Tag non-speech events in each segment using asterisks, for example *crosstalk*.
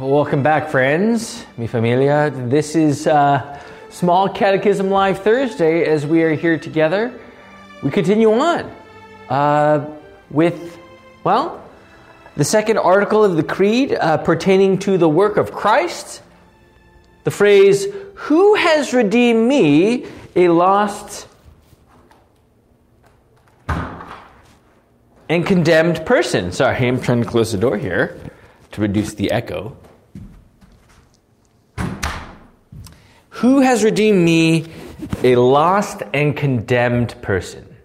Welcome back, friends, mi familia. This is uh, Small Catechism Live Thursday as we are here together. We continue on uh, with, well, the second article of the Creed uh, pertaining to the work of Christ. The phrase, Who has redeemed me, a lost and condemned person? Sorry, I'm trying to close the door here to reduce the echo. Who has redeemed me, a lost and condemned person?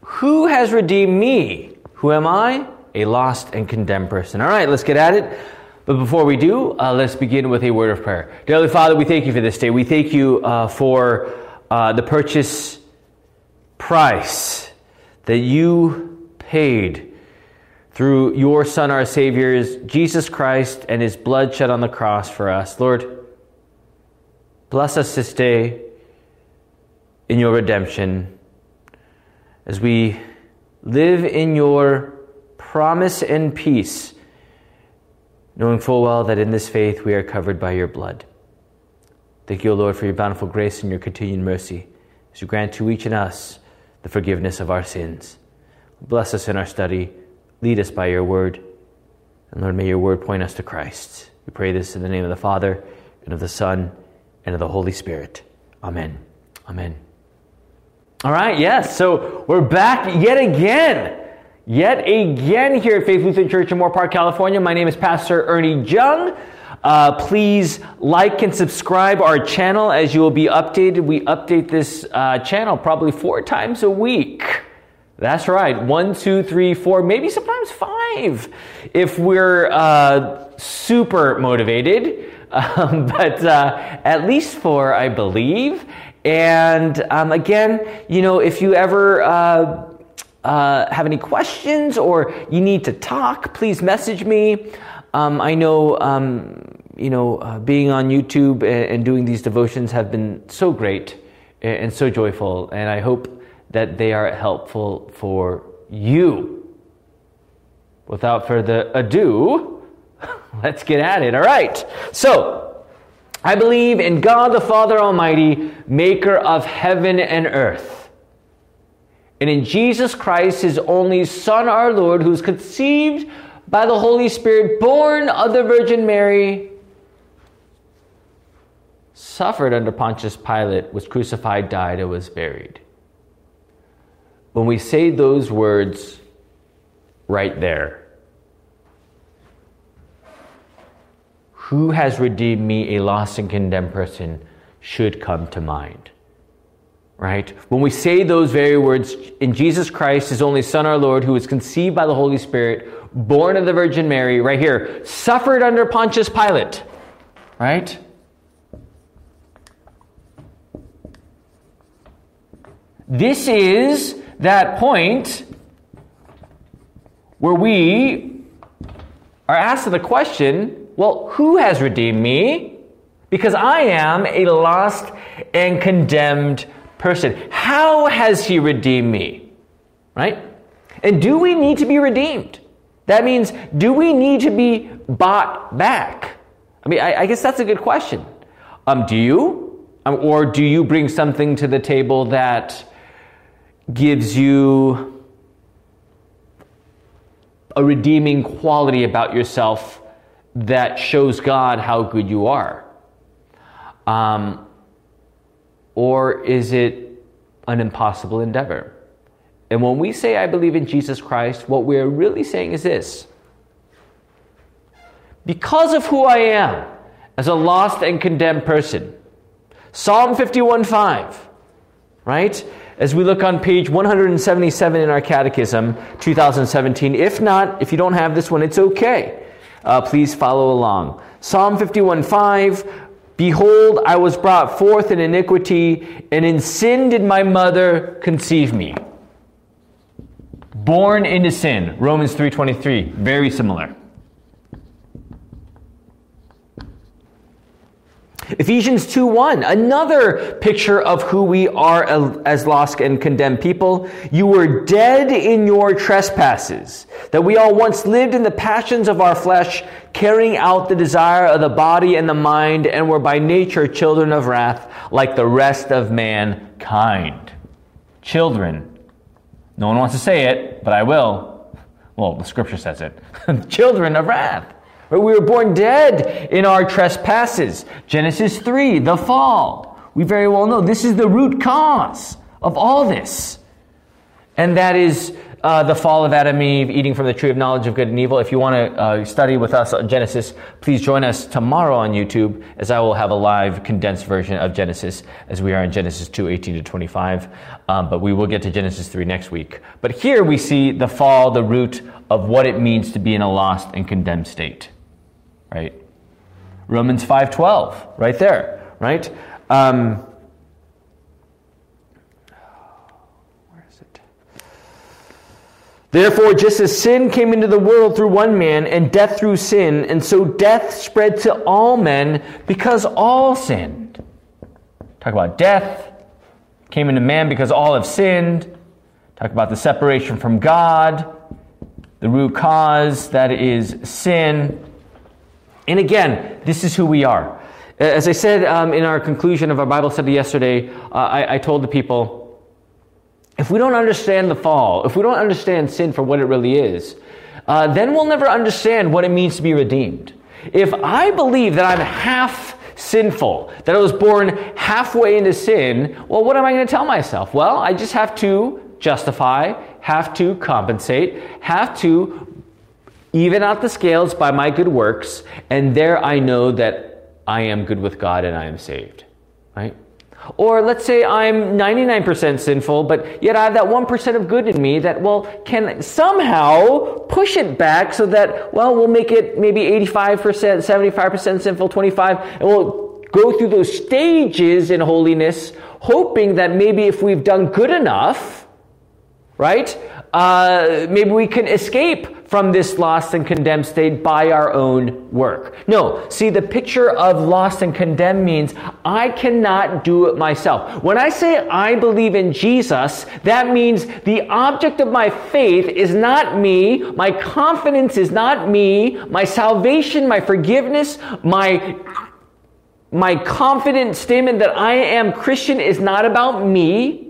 Who has redeemed me? Who am I? A lost and condemned person. All right, let's get at it. But before we do, uh, let's begin with a word of prayer. Dear Heavenly Father, we thank you for this day. We thank you uh, for uh, the purchase price that you paid through your Son, our Savior, Jesus Christ, and his blood shed on the cross for us. Lord, Bless us this day in your redemption as we live in your promise and peace, knowing full well that in this faith we are covered by your blood. Thank you, O Lord, for your bountiful grace and your continued mercy as you grant to each and us the forgiveness of our sins. Bless us in our study. Lead us by your word. And Lord, may your word point us to Christ. We pray this in the name of the Father, and of the Son, and of the Holy Spirit. Amen. Amen. All right, yes, so we're back yet again. Yet again here at Faith Lutheran Church in Moorpark, California. My name is Pastor Ernie Jung. Uh, please like and subscribe our channel as you will be updated. We update this uh, channel probably four times a week. That's right, one, two, three, four, maybe sometimes five if we're uh, super motivated um, *laughs* but uh, at least four, I believe. And um, again, you know, if you ever uh, uh, have any questions or you need to talk, please message me. Um, I know, um, you know, uh, being on YouTube and, and, doing these devotions have been so great and, and so joyful, and I hope that they are helpful for you. Without further ado, Let's get at it. All right. So, I believe in God the Father Almighty, maker of heaven and earth. And in Jesus Christ, his only Son, our Lord, who's conceived by the Holy Spirit, born of the Virgin Mary, suffered under Pontius Pilate, was crucified, died, and was buried. When we say those words right there, who has redeemed me, a lost and condemned person, should come to mind. Right? When we say those very words, in Jesus Christ, his only Son, our Lord, who was conceived by the Holy Spirit, born of the Virgin Mary, right here, suffered under Pontius Pilate. Right? This is that point where we are asked the question well, who has redeemed me? Because I am a lost and condemned person. How has he redeemed me? Right? And do we need to be redeemed? That means, do we need to be bought back? I mean, I, I guess that's a good question. Um, do you? Um, or do you bring something to the table that gives you a redeeming quality about yourself that shows God how good you are? Um, or is it an impossible endeavor? And when we say, I believe in Jesus Christ, what we're really saying is this because of who I am as a lost and condemned person. Psalm 51 5, right? As we look on page 177 in our catechism, 2017. If not, if you don't have this one, it's okay uh, please follow along. Psalm 51 5 Behold, I was brought forth in iniquity, and in sin did my mother conceive me. Born into sin. Romans 3:23, very similar. Ephesians 2 1, another picture of who we are as lost and condemned people. You were dead in your trespasses, that we all once lived in the passions of our flesh, carrying out the desire of the body and the mind, and were by nature children of wrath, like the rest of mankind. Children. No one wants to say it, but I will. Well, the scripture says it. *laughs* children of wrath. We were born dead in our trespasses. Genesis 3, the fall. We very well know this is the root cause of all this. And that is uh, the fall of Adam and Eve, eating from the tree of knowledge of good and evil. If you want to uh, study with us on Genesis, please join us tomorrow on YouTube, as I will have a live condensed version of Genesis, as we are in Genesis 2, 18 to 25. Um, but we will get to Genesis 3 next week. But here we see the fall, the root of what it means to be in a lost and condemned state right? Romans 5:12, right there, right? Um, where is it? Therefore, just as sin came into the world through one man, and death through sin, and so death spread to all men because all sinned. Talk about death came into man because all have sinned. Talk about the separation from God, the root cause that is sin. And again, this is who we are. As I said um, in our conclusion of our Bible study yesterday, uh, I, I told the people if we don't understand the fall, if we don't understand sin for what it really is, uh, then we'll never understand what it means to be redeemed. If I believe that I'm half sinful, that I was born halfway into sin, well, what am I going to tell myself? Well, I just have to justify, have to compensate, have to even out the scales by my good works, and there I know that I am good with God and I am saved. Right? Or let's say I'm 99% sinful, but yet I have that 1% of good in me that, well, can somehow push it back so that, well, we'll make it maybe 85%, 75% sinful, 25, and we'll go through those stages in holiness, hoping that maybe if we've done good enough, right, uh, maybe we can escape from this lost and condemned state by our own work. No, see, the picture of lost and condemned means I cannot do it myself. When I say I believe in Jesus, that means the object of my faith is not me, my confidence is not me, my salvation, my forgiveness, my my confident statement that I am Christian is not about me.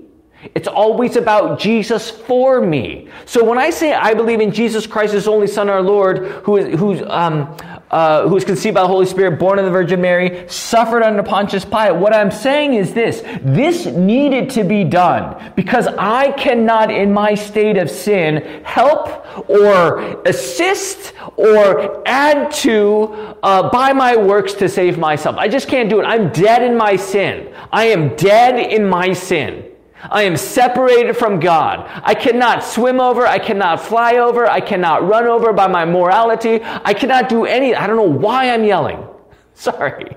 It's always about Jesus for me. So when I say I believe in Jesus Christ, His only Son, our Lord, who is who's um, uh, conceived by the Holy Spirit, born of the Virgin Mary, suffered under Pontius Pilate. What I'm saying is this: this needed to be done because I cannot, in my state of sin, help or assist or add to uh, by my works to save myself. I just can't do it. I'm dead in my sin. I am dead in my sin. I am separated from God. I cannot swim over. I cannot fly over. I cannot run over by my morality. I cannot do any. I don't know why I'm yelling. *laughs* Sorry.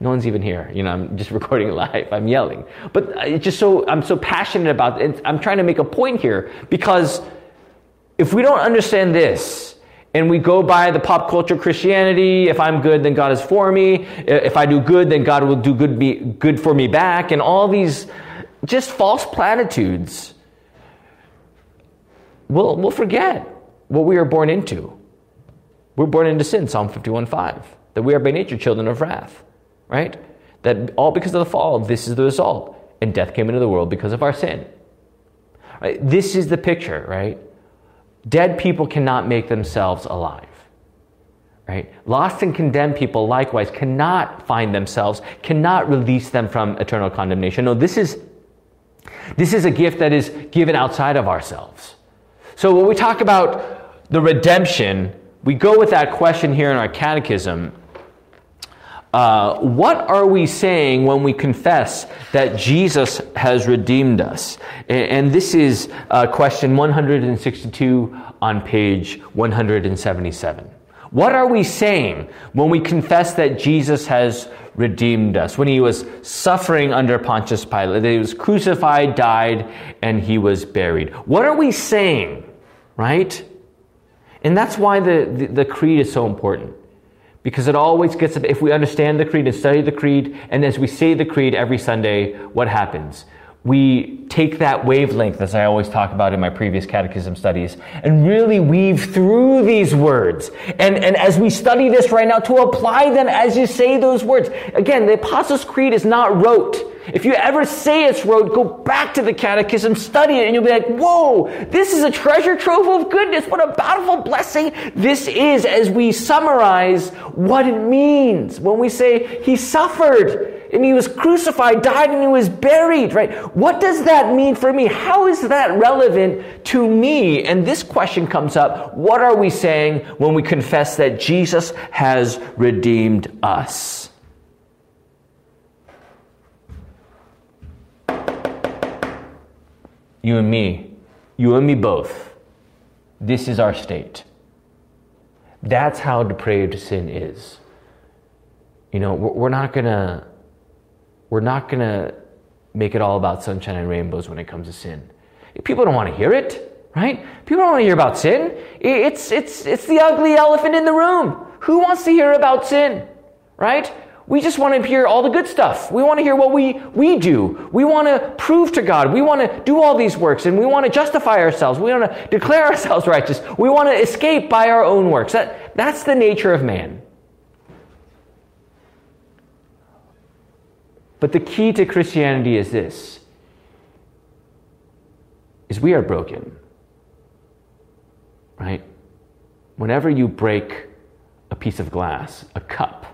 No one's even here. You know, I'm just *laughs* recording live. I'm yelling. But it's just so, I'm so passionate about it. I'm trying to make a point here because if we don't understand this, and we go by the pop culture Christianity. If I'm good, then God is for me. If I do good, then God will do good, be, good for me back. And all these just false platitudes. We'll, we'll forget what we are born into. We're born into sin, Psalm 51.5. That we are by nature children of wrath, right? That all because of the fall, this is the result. And death came into the world because of our sin. Right? This is the picture, right? Dead people cannot make themselves alive. Right? Lost and condemned people likewise cannot find themselves, cannot release them from eternal condemnation. No, this is this is a gift that is given outside of ourselves. So when we talk about the redemption, we go with that question here in our catechism uh, what are we saying when we confess that Jesus has redeemed us? And this is uh, question 162 on page 177. What are we saying when we confess that Jesus has redeemed us? When he was suffering under Pontius Pilate, that he was crucified, died, and he was buried. What are we saying, right? And that's why the, the, the creed is so important. Because it always gets, if we understand the creed and study the creed, and as we say the creed every Sunday, what happens? We take that wavelength, as I always talk about in my previous catechism studies, and really weave through these words. And, and as we study this right now, to apply them as you say those words. Again, the Apostles' Creed is not rote. If you ever say it's rote, go back to the catechism, study it, and you'll be like, whoa, this is a treasure trove of goodness. What a bountiful blessing this is as we summarize what it means when we say he suffered and he was crucified, died, and he was buried, right? What does that mean for me? How is that relevant to me? And this question comes up. What are we saying when we confess that Jesus has redeemed us? You and me, you and me both. This is our state. That's how depraved sin is. You know, we're not gonna, we're not gonna make it all about sunshine and rainbows when it comes to sin. People don't want to hear it, right? People don't want to hear about sin. It's, it's, it's the ugly elephant in the room. Who wants to hear about sin, right? We just want to hear all the good stuff. We want to hear what we, we do. We want to prove to God. We want to do all these works and we want to justify ourselves. We want to declare *laughs* ourselves righteous. We want to escape by our own works. That, that's the nature of man. But the key to Christianity is this is we are broken. Right? Whenever you break a piece of glass, a cup,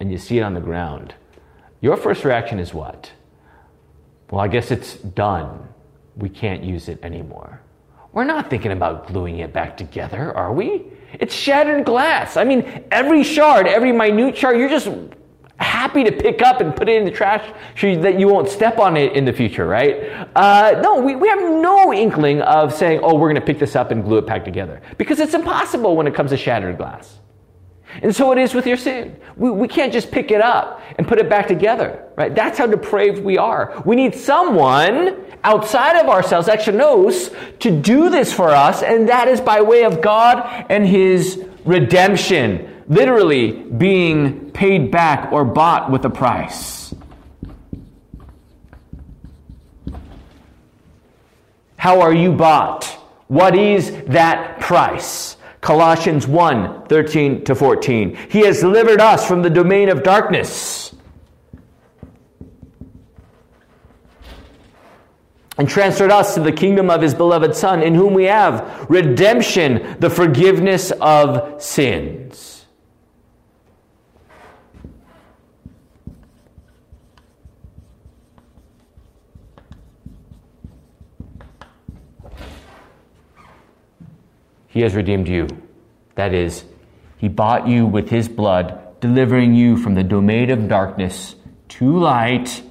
and you see it on the ground, your first reaction is what? Well, I guess it's done. We can't use it anymore. We're not thinking about gluing it back together, are we? It's shattered glass. I mean, every shard, every minute shard, you're just happy to pick up and put it in the trash so that you won't step on it in the future, right? Uh, no, we, we have no inkling of saying, oh, we're going to pick this up and glue it back together because it's impossible when it comes to shattered glass. And so it is with your sin. We, we can't just pick it up and put it back together, right? That's how depraved we are. We need someone outside of ourselves, extra nos, to do this for us, and that is by way of God and His redemption, literally being paid back or bought with a price. How are you bought? What is that price? Colossians 1 13 to 14. He has delivered us from the domain of darkness and transferred us to the kingdom of his beloved Son, in whom we have redemption, the forgiveness of sins. He has redeemed you. That is, He bought you with His blood, delivering you from the domain of darkness to light.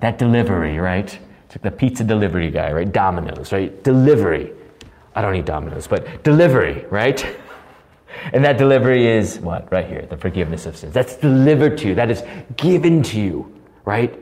That delivery, right? It's like the pizza delivery guy, right? Domino's, right? Delivery. I don't need Domino's, but delivery, right? *laughs* And that delivery is what? Right here, the forgiveness of sins. That's delivered to you. That is given to you, right?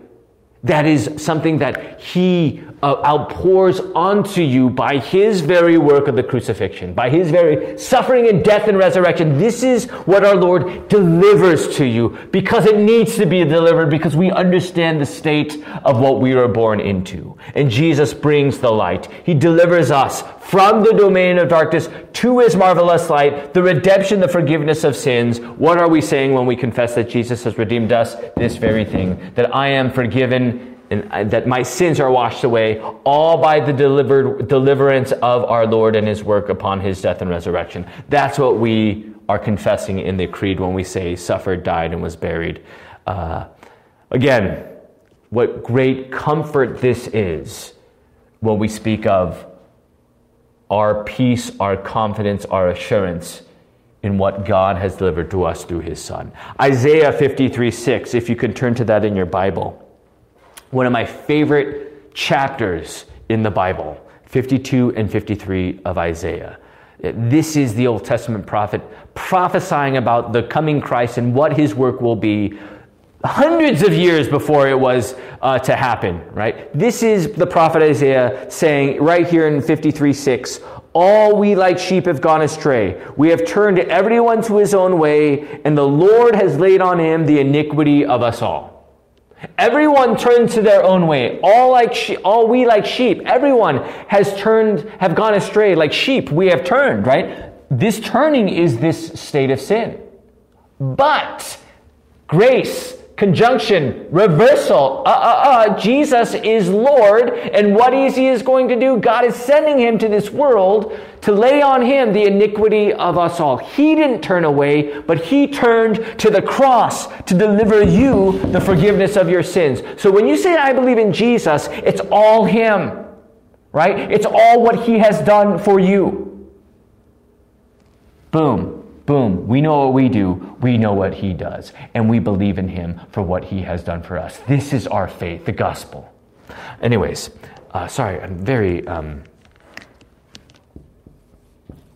That is something that He uh, outpours onto you by His very work of the crucifixion, by His very suffering and death and resurrection. This is what our Lord delivers to you because it needs to be delivered because we understand the state of what we are born into. And Jesus brings the light. He delivers us from the domain of darkness to his marvelous light, the redemption, the forgiveness of sins. What are we saying when we confess that Jesus has redeemed us? This very thing, that I am forgiven and that my sins are washed away, all by the delivered, deliverance of our Lord and his work upon his death and resurrection. That's what we are confessing in the creed when we say suffered, died, and was buried. Uh, again, what great comfort this is when we speak of our peace, our confidence, our assurance in what God has delivered to us through his Son. Isaiah 53 6, if you can turn to that in your Bible. One of my favorite chapters in the Bible, 52 and 53 of Isaiah. This is the Old Testament prophet prophesying about the coming Christ and what his work will be hundreds of years before it was uh, to happen, right? This is the prophet Isaiah saying right here in 53 6, All we like sheep have gone astray. We have turned everyone to his own way, and the Lord has laid on him the iniquity of us all. Everyone turned to their own way. All like she- all we like sheep. Everyone has turned, have gone astray like sheep. We have turned, right? This turning is this state of sin. But grace Conjunction, reversal. Uh, uh, uh, Jesus is Lord, and what is he is going to do? God is sending him to this world to lay on him the iniquity of us all. He didn't turn away, but he turned to the cross to deliver you the forgiveness of your sins. So when you say, I believe in Jesus, it's all him, right? It's all what he has done for you. Boom. Boom, we know what we do, we know what he does, and we believe in him for what he has done for us. This is our faith, the gospel. Anyways, uh, sorry, I'm very. Um,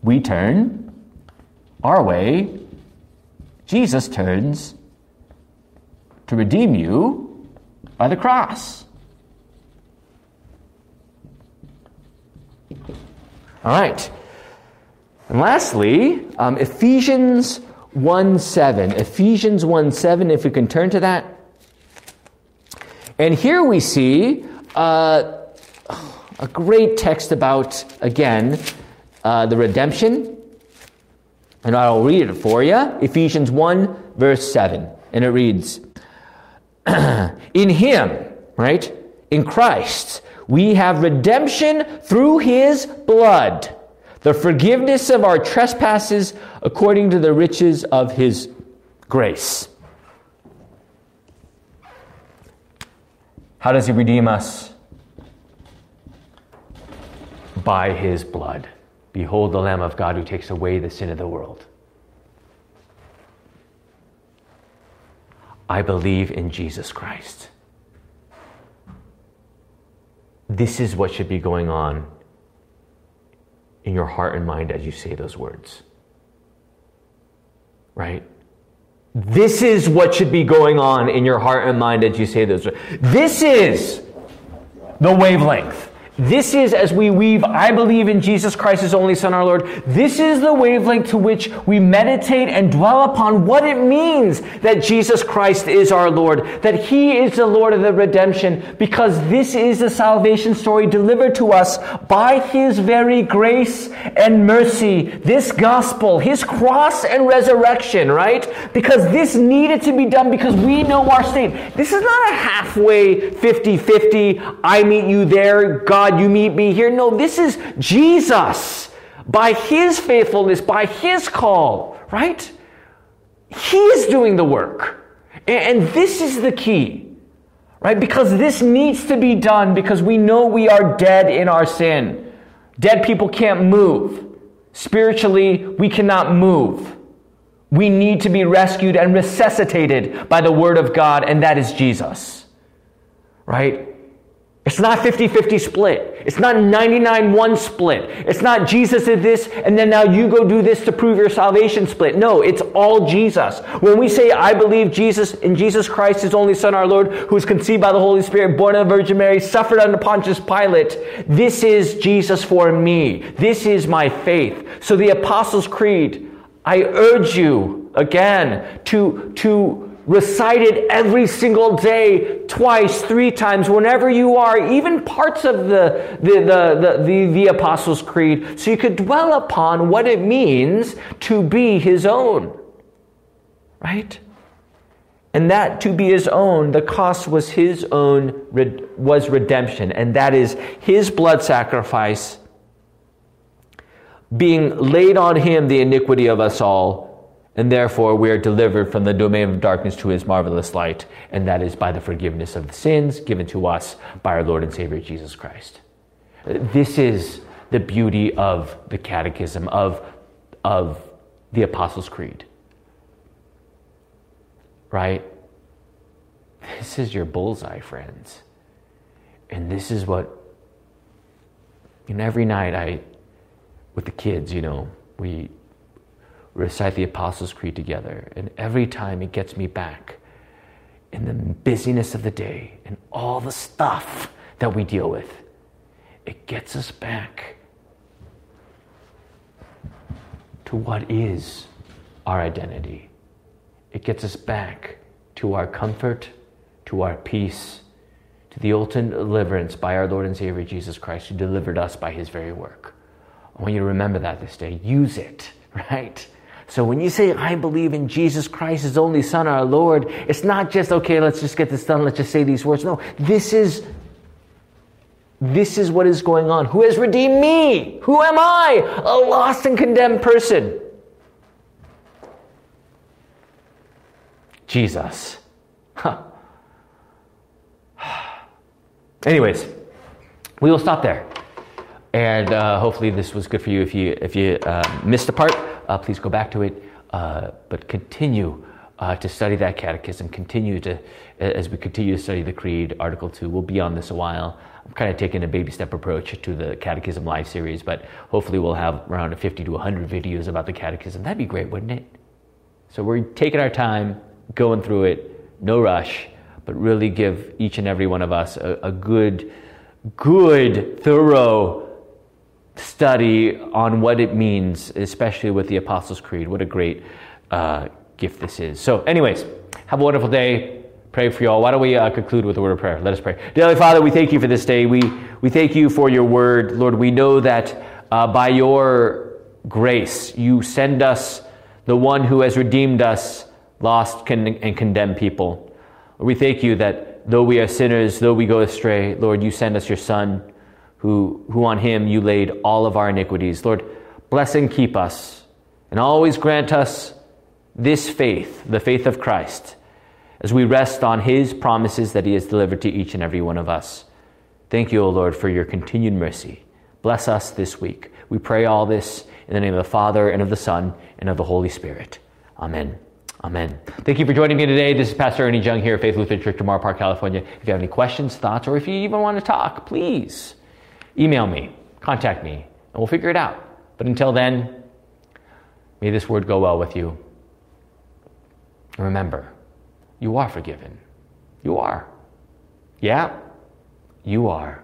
we turn our way, Jesus turns to redeem you by the cross. All right. And lastly, um, Ephesians 1 7. Ephesians 1 7, if we can turn to that. And here we see uh, a great text about, again, uh, the redemption. And I'll read it for you. Ephesians 1, verse 7. And it reads *clears throat* In Him, right? In Christ, we have redemption through His blood the forgiveness of our trespasses according to the riches of his grace. How does he redeem us? By his blood. Behold the Lamb of God who takes away the sin of the world. I believe in Jesus Christ. This is what should be going on in your heart and mind as you say those words. Right? This is what should be going on in your heart and mind as you say those words. This is the wavelength. This is as we weave, I believe in Jesus Christ, His only Son, our Lord. This is the wavelength to which we meditate and dwell upon what it means that Jesus Christ is our Lord, that He is the Lord of the redemption, because this is the salvation story delivered to us by His very grace and mercy. This gospel, His cross and resurrection, right? Because this needed to be done because we know our state. This is not a halfway 50 50, I meet you there, God God, you meet me here. No, this is Jesus by his faithfulness, by his call, right? He's doing the work. And this is the key, right? Because this needs to be done because we know we are dead in our sin. Dead people can't move. Spiritually, we cannot move. We need to be rescued and resuscitated by the Word of God, and that is Jesus. Right? It's not 50 50 split. It's not 99 1 split. It's not Jesus did this and then now you go do this to prove your salvation split. No, it's all Jesus. When we say, I believe Jesus in Jesus Christ, his only Son, our Lord, who was conceived by the Holy Spirit, born of the Virgin Mary, suffered under Pontius Pilate, this is Jesus for me. This is my faith. So the Apostles' Creed, I urge you again to, to recite it every single day, twice, three times, whenever you are, even parts of the, the, the, the, the, the Apostles' Creed, so you could dwell upon what it means to be his own. Right? And that to be his own, the cost was his own, was redemption. And that is his blood sacrifice being laid on him the iniquity of us all and therefore we are delivered from the domain of darkness to his marvelous light, and that is by the forgiveness of the sins given to us by our Lord and Savior Jesus Christ. This is the beauty of the catechism, of, of the Apostles' Creed. Right? This is your bullseye, friends. And this is what, you know, every night I, with the kids, you know, we recite the Apostles' Creed together. And every time it gets me back in the busyness of the day and all the stuff that we deal with, it gets us back to what is our identity. It gets us back to our comfort, to our peace, to the ultimate deliverance by our Lord and Savior Jesus Christ, who delivered us by his very work. I want you to remember that this day. Use it, *laughs* right? So when you say, I believe in Jesus Christ, his only Son, our Lord, it's not just, okay, let's just get this done, let's just say these words. No, this is this is what is going on. Who has redeemed me? Who am I? A lost and condemned person. Jesus. Huh. *sighs* Anyways, we will stop there. And uh, hopefully, this was good for you. If you, if you uh, missed a part, uh, please go back to it. Uh, but continue uh, to study that catechism. Continue to, as we continue to study the Creed, Article 2. We'll be on this a while. I'm kind of taking a baby step approach to the Catechism Live series, but hopefully we'll have around 50 to 100 videos about the Catechism. That'd be great, wouldn't it? So we're taking our time, going through it, no rush, but really give each and every one of us a, a good, good, thorough study on what it means, especially with the Apostles' Creed. What a great uh, gift this is. So, anyways, have a wonderful day pray for you all. Why don't we uh, conclude with a word of prayer? Let us pray. Dearly Father, we thank you for this day. We, we thank you for your word. Lord, we know that uh, by your grace, you send us the one who has redeemed us, lost and condemned people. We thank you that though we are sinners, though we go astray, Lord, you send us your Son, who, who on him you laid all of our iniquities. Lord, bless and keep us, and always grant us this faith, the faith of Christ as we rest on His promises that He has delivered to each and every one of us. Thank you, O Lord, for your continued mercy. Bless us this week. We pray all this in the name of the Father, and of the Son, and of the Holy Spirit. Amen. Amen. Thank you for joining me today. This is Pastor Ernie Jung here at Faith Lutheran Church, Moorpark, California. If you have any questions, thoughts, or if you even want to talk, please email me, contact me, and we'll figure it out. But until then, may this word go well with you. Remember, you are forgiven. You are. Yeah, you are.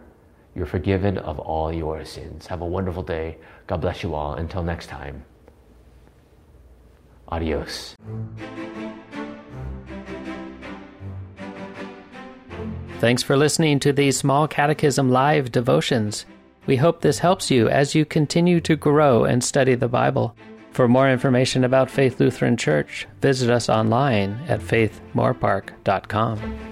You're forgiven of all your sins. Have a wonderful day. God bless you all. Until next time. Adios. Thanks for listening to these Small Catechism Live devotions. We hope this helps you as you continue to grow and study the Bible. For more information about Faith Lutheran Church, visit us online at faithmoorpark.com.